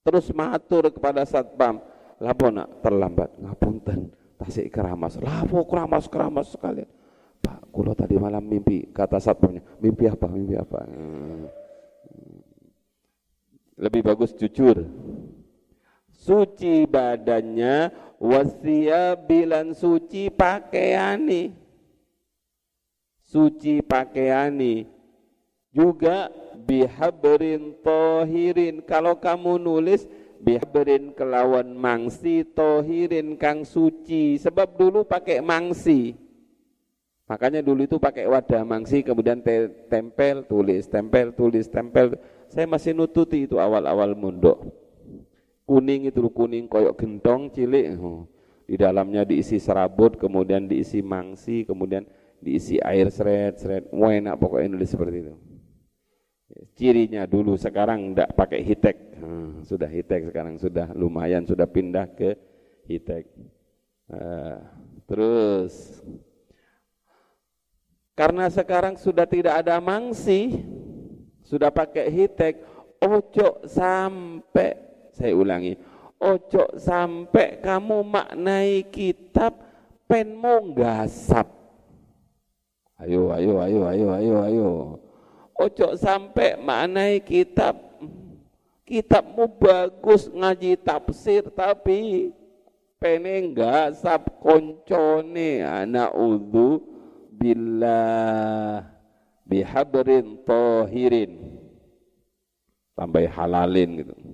Terus matur kepada satpam. Lapo nak terlambat, ngapunten. Tasik keramas. Lapo keramas keramas sekalian. Pak, kulo tadi malam mimpi kata satpamnya. Mimpi apa? Mimpi apa? Hmm. Lebih bagus jujur. Suci badannya, wasia bilan suci pakaiani suci pakaiani. Juga bihabrin tohirin. Kalau kamu nulis bihabrin kelawan mangsi tohirin kang suci. Sebab dulu pakai mangsi. Makanya dulu itu pakai wadah mangsi kemudian te tempel tulis tempel tulis tempel saya masih nututi itu awal-awal mondok kuning itu kuning koyok gentong cilik. Di dalamnya diisi serabut kemudian diisi mangsi kemudian diisi air seret seret. Enak pokoknya nulis seperti itu. Cirinya dulu sekarang tidak pakai hitek. Hmm, sudah hitek sekarang sudah lumayan sudah pindah ke hitek. Uh, terus karena sekarang sudah tidak ada mangsi sudah pakai hitek ojo sampai saya ulangi ojo sampai kamu maknai kitab penmu gasap Ayo, ayo, ayo, ayo, ayo, ayo. Ojo sampai maknai kitab. Kitabmu bagus ngaji tafsir tapi pene enggak sab koncone. Anak udhu billah bihabrin tohirin. Sampai halalin gitu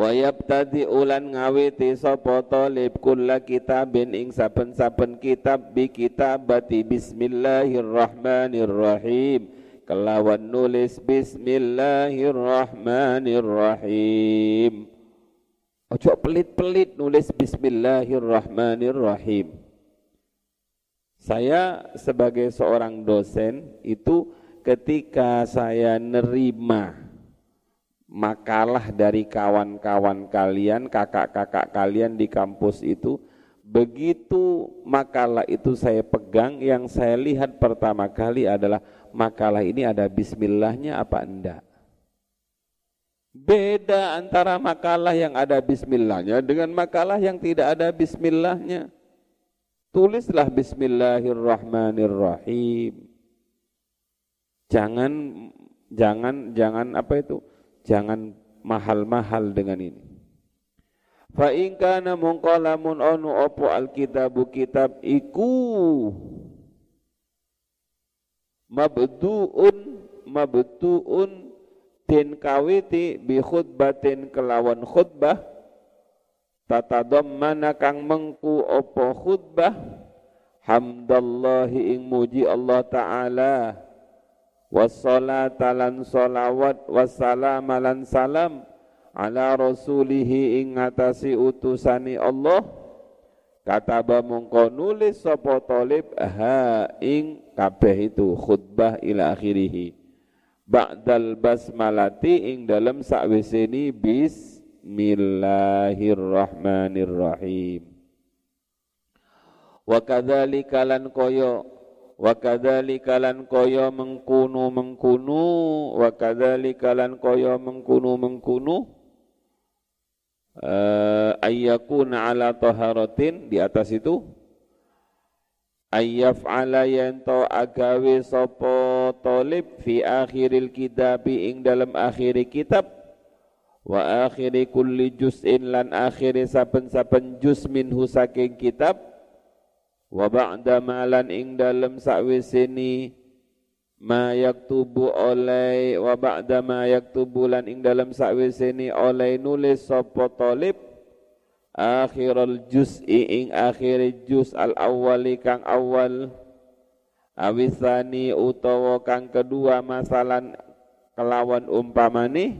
wa yabtadi ulan ngawiti sapa talib kulla kitabin ing saben-saben kitab bi kitabati bismillahirrahmanirrahim. Kelawan nulis bismillahirrahmanirrahim. Ojo pelit-pelit nulis bismillahirrahmanirrahim. Saya sebagai seorang dosen itu ketika saya nerima makalah dari kawan-kawan kalian, kakak-kakak kalian di kampus itu, begitu makalah itu saya pegang, yang saya lihat pertama kali adalah makalah ini ada bismillahnya apa enggak. Beda antara makalah yang ada bismillahnya dengan makalah yang tidak ada bismillahnya. Tulislah bismillahirrahmanirrahim. Jangan jangan jangan apa itu? Jangan mahal-mahal dengan ini. Fa in kana munqalamun anu opo alkitabu kitab iku mabduun mabtuun den kawiti bi khutbatin kelawan khutbah. Tatadammana kang mengku opo khutbah? Hamdallahi ing muji Allah taala wassalata salawat wassalam salam ala rasulihi ing atasi utusani Allah. Kataba mongko nulis sapa talib ha ing kabeh itu khutbah ila akhirih ba'dal basmalati ing dalam sakwiseni bismillahirrahmanirrahim. Wa kadzalika lan koyo wa kadzalika lan koyo mengkunu mengkunu wa kadzalika lan koyo mengkunu mengkunu uh, ayyakuna ala taharatin di atas itu ayyaf'ala yanto agawe sopo tolib fi akhiril kitabi ing dalam akhiri kitab wa akhiri kulli juz'in lan akhiri saben-saben juz minhu saking kitab wa ba'da malan ing dalam sakwisini ma yaktubu oleh wa ba'da ma yaktubu lan ing sakwisini oleh nulis sopo tolib akhirul juz'i ing akhir juz al awwali kang awal awisani utawa kang kedua masalan kelawan umpamane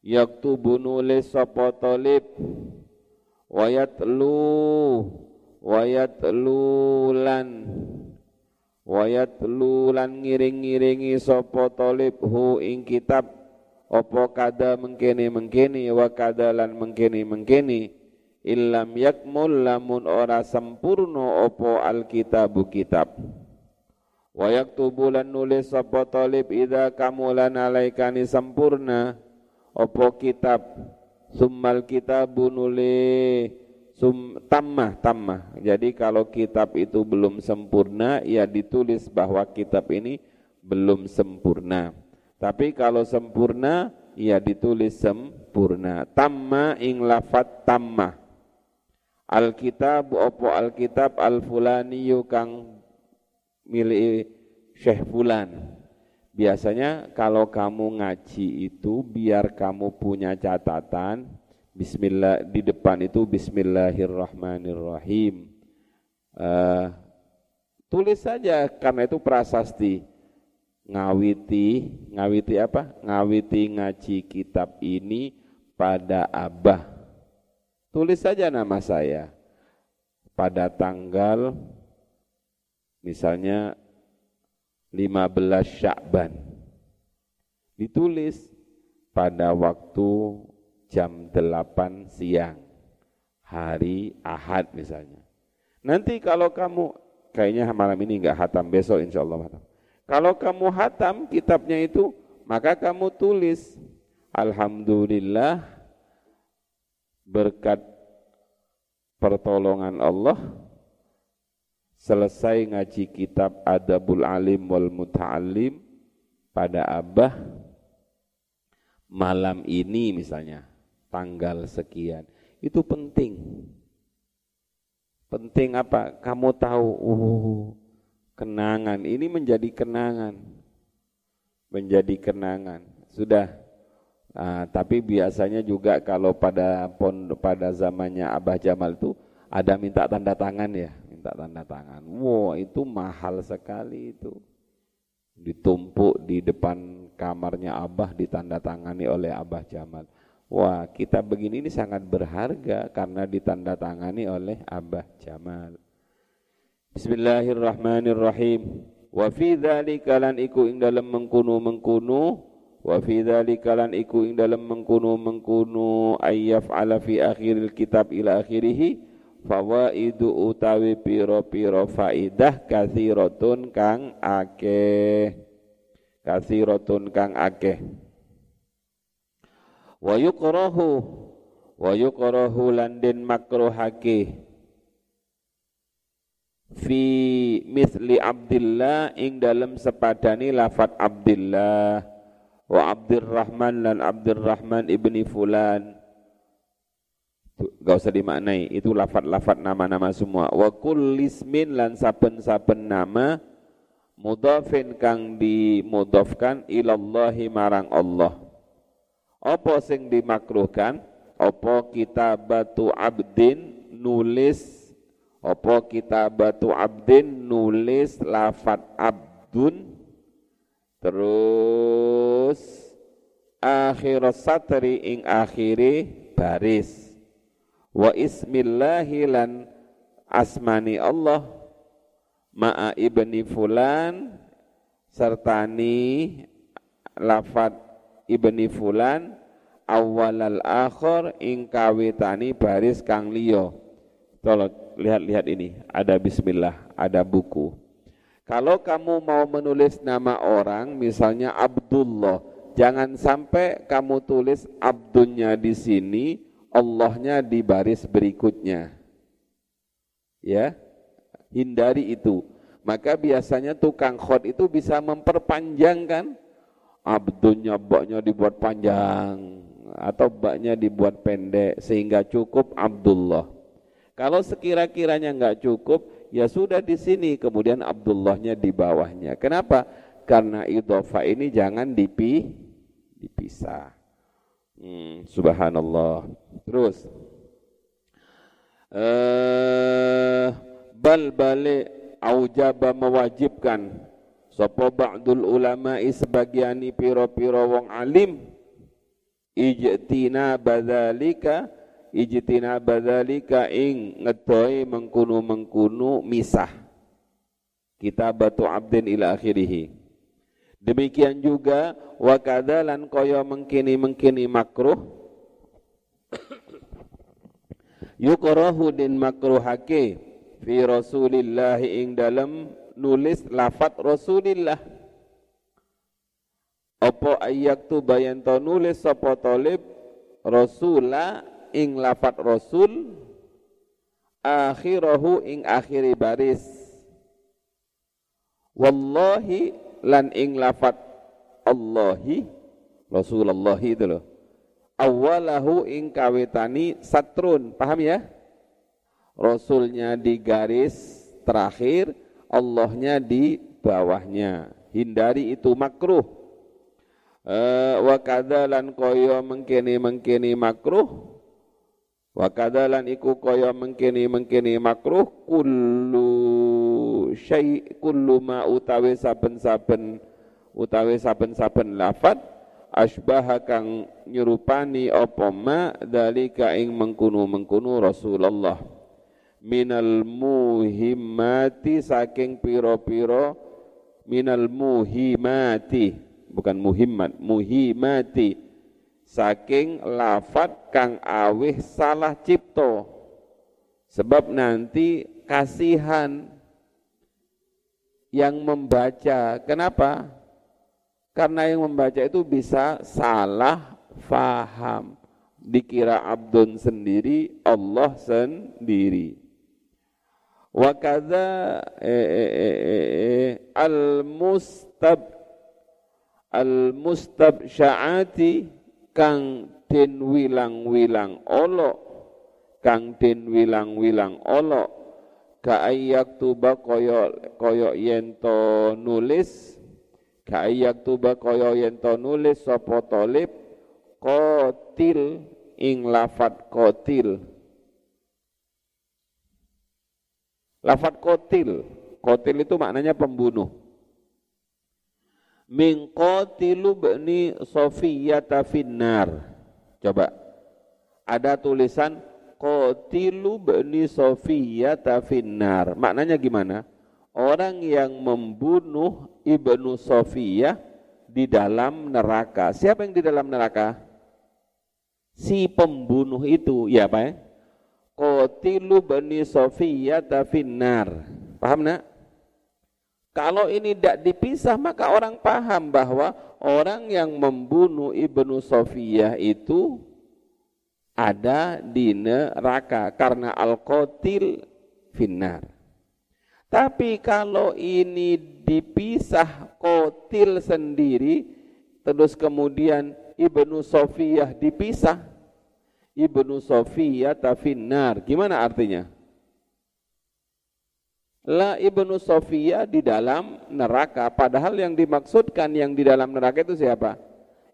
yaktubu nulis sapa talib wayatlu wayatlu lan wayatlu lan ngiring-ngiringi sapa talib hu ing kitab. Opo kada mengkene mengkene wa kada lan mengkene mengkene illam yakmul lamun ora sempurna opo alkitabu kitab. Wa yaktubu lan nulis sapa talib idza kamulan alaikani sempurna opo kitab. Summal kitabu nulis sum tamah tamah jadi kalau kitab itu belum sempurna ya ditulis bahwa kitab ini belum sempurna tapi kalau sempurna, ya ditulis sempurna. Tamma ing lafat tamma. Alkitab opo alkitab al fulani kang milik Syekh Fulan. Biasanya kalau kamu ngaji itu biar kamu punya catatan Bismillah di depan itu Bismillahirrahmanirrahim. Uh, tulis saja karena itu prasasti. Ngawiti ngawiti apa? Ngawiti ngaji kitab ini pada abah. Tulis saja nama saya. Pada tanggal misalnya 15 Syakban. Ditulis pada waktu jam 8 siang hari Ahad misalnya. Nanti kalau kamu kayaknya malam ini enggak hatam besok insya Allah hatam. Kalau kamu hatam kitabnya itu, maka kamu tulis Alhamdulillah berkat pertolongan Allah selesai ngaji kitab Adabul Alim wal Muta'alim pada Abah malam ini misalnya tanggal sekian itu penting penting apa kamu tahu uh kenangan. Ini menjadi kenangan. Menjadi kenangan. Sudah. Nah, tapi biasanya juga kalau pada pon pada zamannya Abah Jamal itu ada minta tanda tangan ya, minta tanda tangan. Wow, itu mahal sekali itu. Ditumpuk di depan kamarnya Abah ditandatangani oleh Abah Jamal. Wah, kita begini ini sangat berharga karena ditandatangani oleh Abah Jamal. Bismillahirrahmanirrahim. Wa fi dzalika lan iku ing dalem mengkunu mengkunu wa fi dzalika lan iku ing dalem mengkunu mengkunu ayyaf ala fi akhiril kitab ila akhirih fawaidu utawi piro-piro faidah kathiratun kang akeh kathiratun kang akeh wa yukrahu wa yukrahu lan den makruhake. Fi misli Abdillah ing dalam sepadani lafat Abdillah. Wa Abdurrahman dan Abdurrahman ibni Fulan. Gak usah dimaknai itu lafat-lafat nama-nama semua. Wa kullismin lan saben-saben nama mudhafin kang dimudhafkan ilallahi marang Allah apa sing dimakruhkan? Apa kitabatu abdin nulis? Apa batu abdin nulis lafat abdun? Terus akhir satri ing akhiri baris. Wa ismillahi lan asmani Allah ma'a ibni fulan sertani lafat ibni fulan awalal akhir ing kawitani baris kang liya. Tolong lihat-lihat ini. Ada bismillah ada buku. Kalau kamu mau menulis nama orang misalnya Abdullah jangan sampai kamu tulis Abdulnya di sini Allahnya di baris berikutnya. Ya hindari itu. Maka biasanya tukang khot itu bisa memperpanjangkan abdunya baknya dibuat panjang atau baknya dibuat pendek sehingga cukup Abdullah. Kalau sekira-kiranya nggak cukup, ya sudah di sini kemudian Abdullahnya di bawahnya. Kenapa? Karena idhofa ini jangan dipi, dipisah. Hmm, subhanallah. Terus. Uh, bal balik aujaba mewajibkan sapa ba'dul ulama'i sebagiani piro-piro wong alim. Ijtina badzalika ijtina badzalika ing ngedoi mengkunu-mengkunu misah. Kitabatu abdin ila akhirih demikian juga wa kadzalan kaya mengkini-mengkini makruh. Yukrahu din makruhake fi rasulillah ing dalam nulis lafat Rasulillah. Apa ayak tu bayan nulis sapa talib Rasula ing lafat Rasul akhirahu ing akhiri baris. Wallahi lan ing lafat Allahi Rasulullah itu loh. Awalahu ing kawitani satrun, paham ya? Rasulnya di garis terakhir, Allahnya di bawahnya. Hindari itu makruh. Uh, wa kadalan koyo mengkini mengkini makruh wa kadalan iku koyo mengkini mengkini makruh kullu syai kullu ma utawi saben-saben utawi saben-saben lafat asbaha kang nyerupani apa dalika ing mengkunu-mengkunu Rasulullah minal muhimmati saking piro-piro minal muhimati bukan muhimmat muhimati saking lafat kang awih salah cipto. Sebab nanti kasihan yang membaca. Kenapa? Karena yang membaca itu bisa salah faham. Dikira abdun sendiri Allah sendiri wa kadza eh, eh, eh, al mustab al mustabsyaati kang den wilang-wilang olo kang den wilang-wilang olo ka ayak tuba koyo koyo yento nulis ka ayak tuba koyo yento nulis sapa talib qatil ing lafat qatil Lafat kotil, kotil itu maknanya pembunuh. Min kotilu bani Sofiyata finnar. Coba, ada tulisan kotilu bani Sofiyata finnar. Maknanya gimana? Orang yang membunuh ibnu Sofiyah di dalam neraka. Siapa yang di dalam neraka? Si pembunuh itu, ya Pak ya? Qatilu bani Sofiyata finnar. Paham nak? Kalau ini tidak dipisah maka orang paham bahwa orang yang membunuh Ibnu Sofiyah itu ada di neraka karena al-qatil finnar. Tapi kalau ini dipisah kotil sendiri terus kemudian Ibnu Sofiyah dipisah Ibnu Sofiyah tafinnar. Gimana artinya? La Ibnu Sofiyah di dalam neraka. Padahal yang dimaksudkan yang di dalam neraka itu siapa?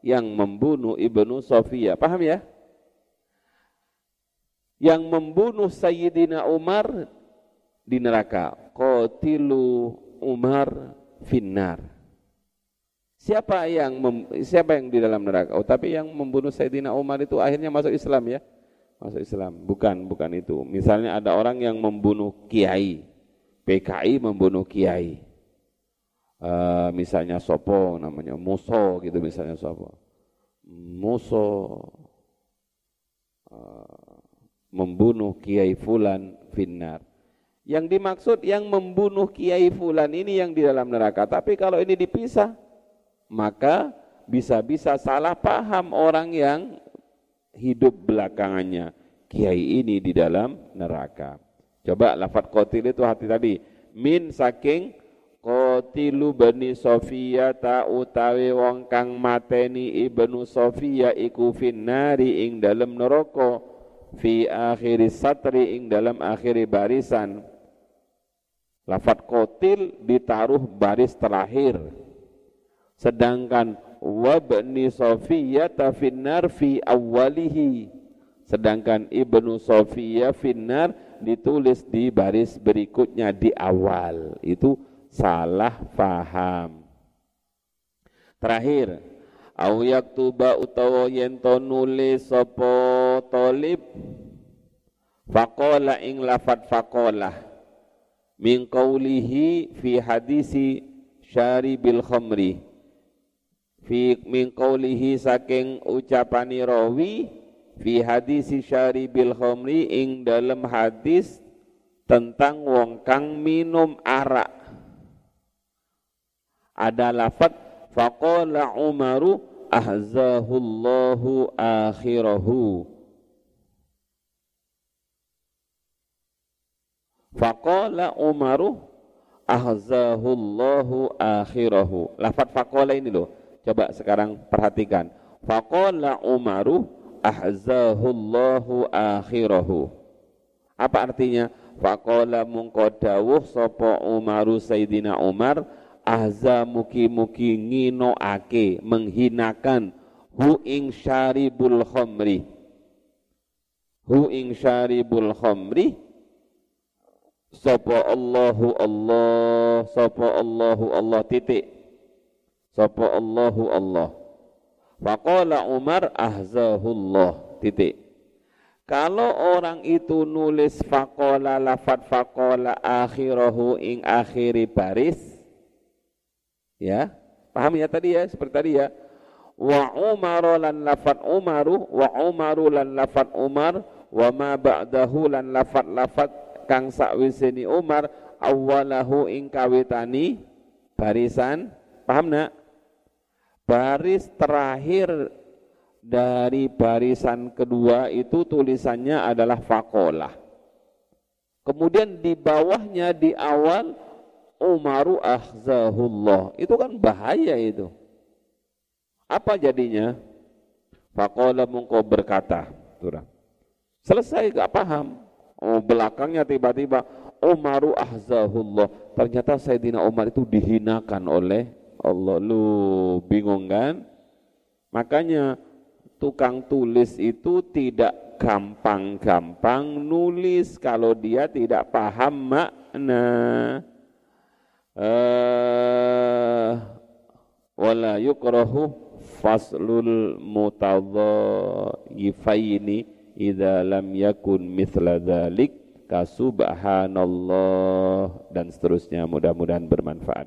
Yang membunuh Ibnu Sofiyah. Paham ya? Yang membunuh Sayyidina Umar di neraka. Qatilu Umar finnar. Siapa yang mem, siapa yang di dalam neraka? Oh, tapi yang membunuh Sayyidina Umar itu akhirnya masuk Islam ya. masuk Islam. Bukan, bukan itu. Misalnya ada orang yang membunuh kiai, PKI membunuh kiai. Uh, misalnya Sopo namanya Muso gitu misalnya Sopo. Muso uh, membunuh kiai fulan finnar. Yang dimaksud yang membunuh kiai fulan ini yang di dalam neraka. Tapi kalau ini dipisah, maka bisa-bisa salah paham orang yang hidup belakangannya kiai ini di dalam neraka. Coba lafat kotil itu hati tadi. Min saking kotilu bani Sofia ta utawi wong kang mateni ibnu Sofia iku finnari ing dalam neraka fi akhiri satri ing dalam akhiri barisan. Lafat kotil ditaruh baris terakhir. Sedangkan wabni Sofiyah finnar fi awalihi sedangkan Ibnu Sofiyah finnar ditulis di baris berikutnya di awal. Itu salah faham. Terakhir au yaktuba utawa yen to nulis sapa talib faqala ing lafat faqala min qawlihi fi hadisi syaribil khamri fi min qawlihi saking ucapani rawi fi hadis syaribil khamri ing dalam hadis tentang wong kang minum arak. Ada lafat faqala umaru ahzahullahu akhirahu. Faqala umaru ahzahullahu akhirahu. Lafat faqala ini loh Coba sekarang perhatikan. Faqala Umaru ahzahullahu akhirahu. Apa artinya? Faqala mungkodawuh sopo Umaru Sayyidina Umar ahza muki-muki ake menghinakan hu ing syaribul khomri hu ing syaribul khomri sopo Allahu Allah sopo Allahu Allah titik sapa Allahu Allah. Faqala Umar ahzahullah. Titik. Kalau orang itu nulis faqala lafat faqala akhirahu ing akhiri baris ya paham ya tadi ya? Seperti tadi ya. Wa Umar lan lafat Umaru wa Umaru lan lafat Umar wa ma ba'dahu lan lafat lafat kang sakwiseni Umar awalahu ing kawitani barisan. Paham nak baris terakhir dari barisan kedua itu tulisannya adalah fakolah. Kemudian di bawahnya di awal Umaru ahzahullah. Itu kan bahaya itu. Apa jadinya? Fakolah mungko berkata. Turah. Selesai gak paham. Oh, belakangnya tiba-tiba Umaru ahzahullah. Ternyata Sayyidina Umar itu dihinakan oleh Allah lu bingung kan? Makanya tukang tulis itu tidak gampang-gampang nulis kalau dia tidak paham makna. Uh, wala yukrahu faslul mutadhayifaini idza lam yakun mithla dzalik kasubhanallah dan seterusnya mudah-mudahan bermanfaat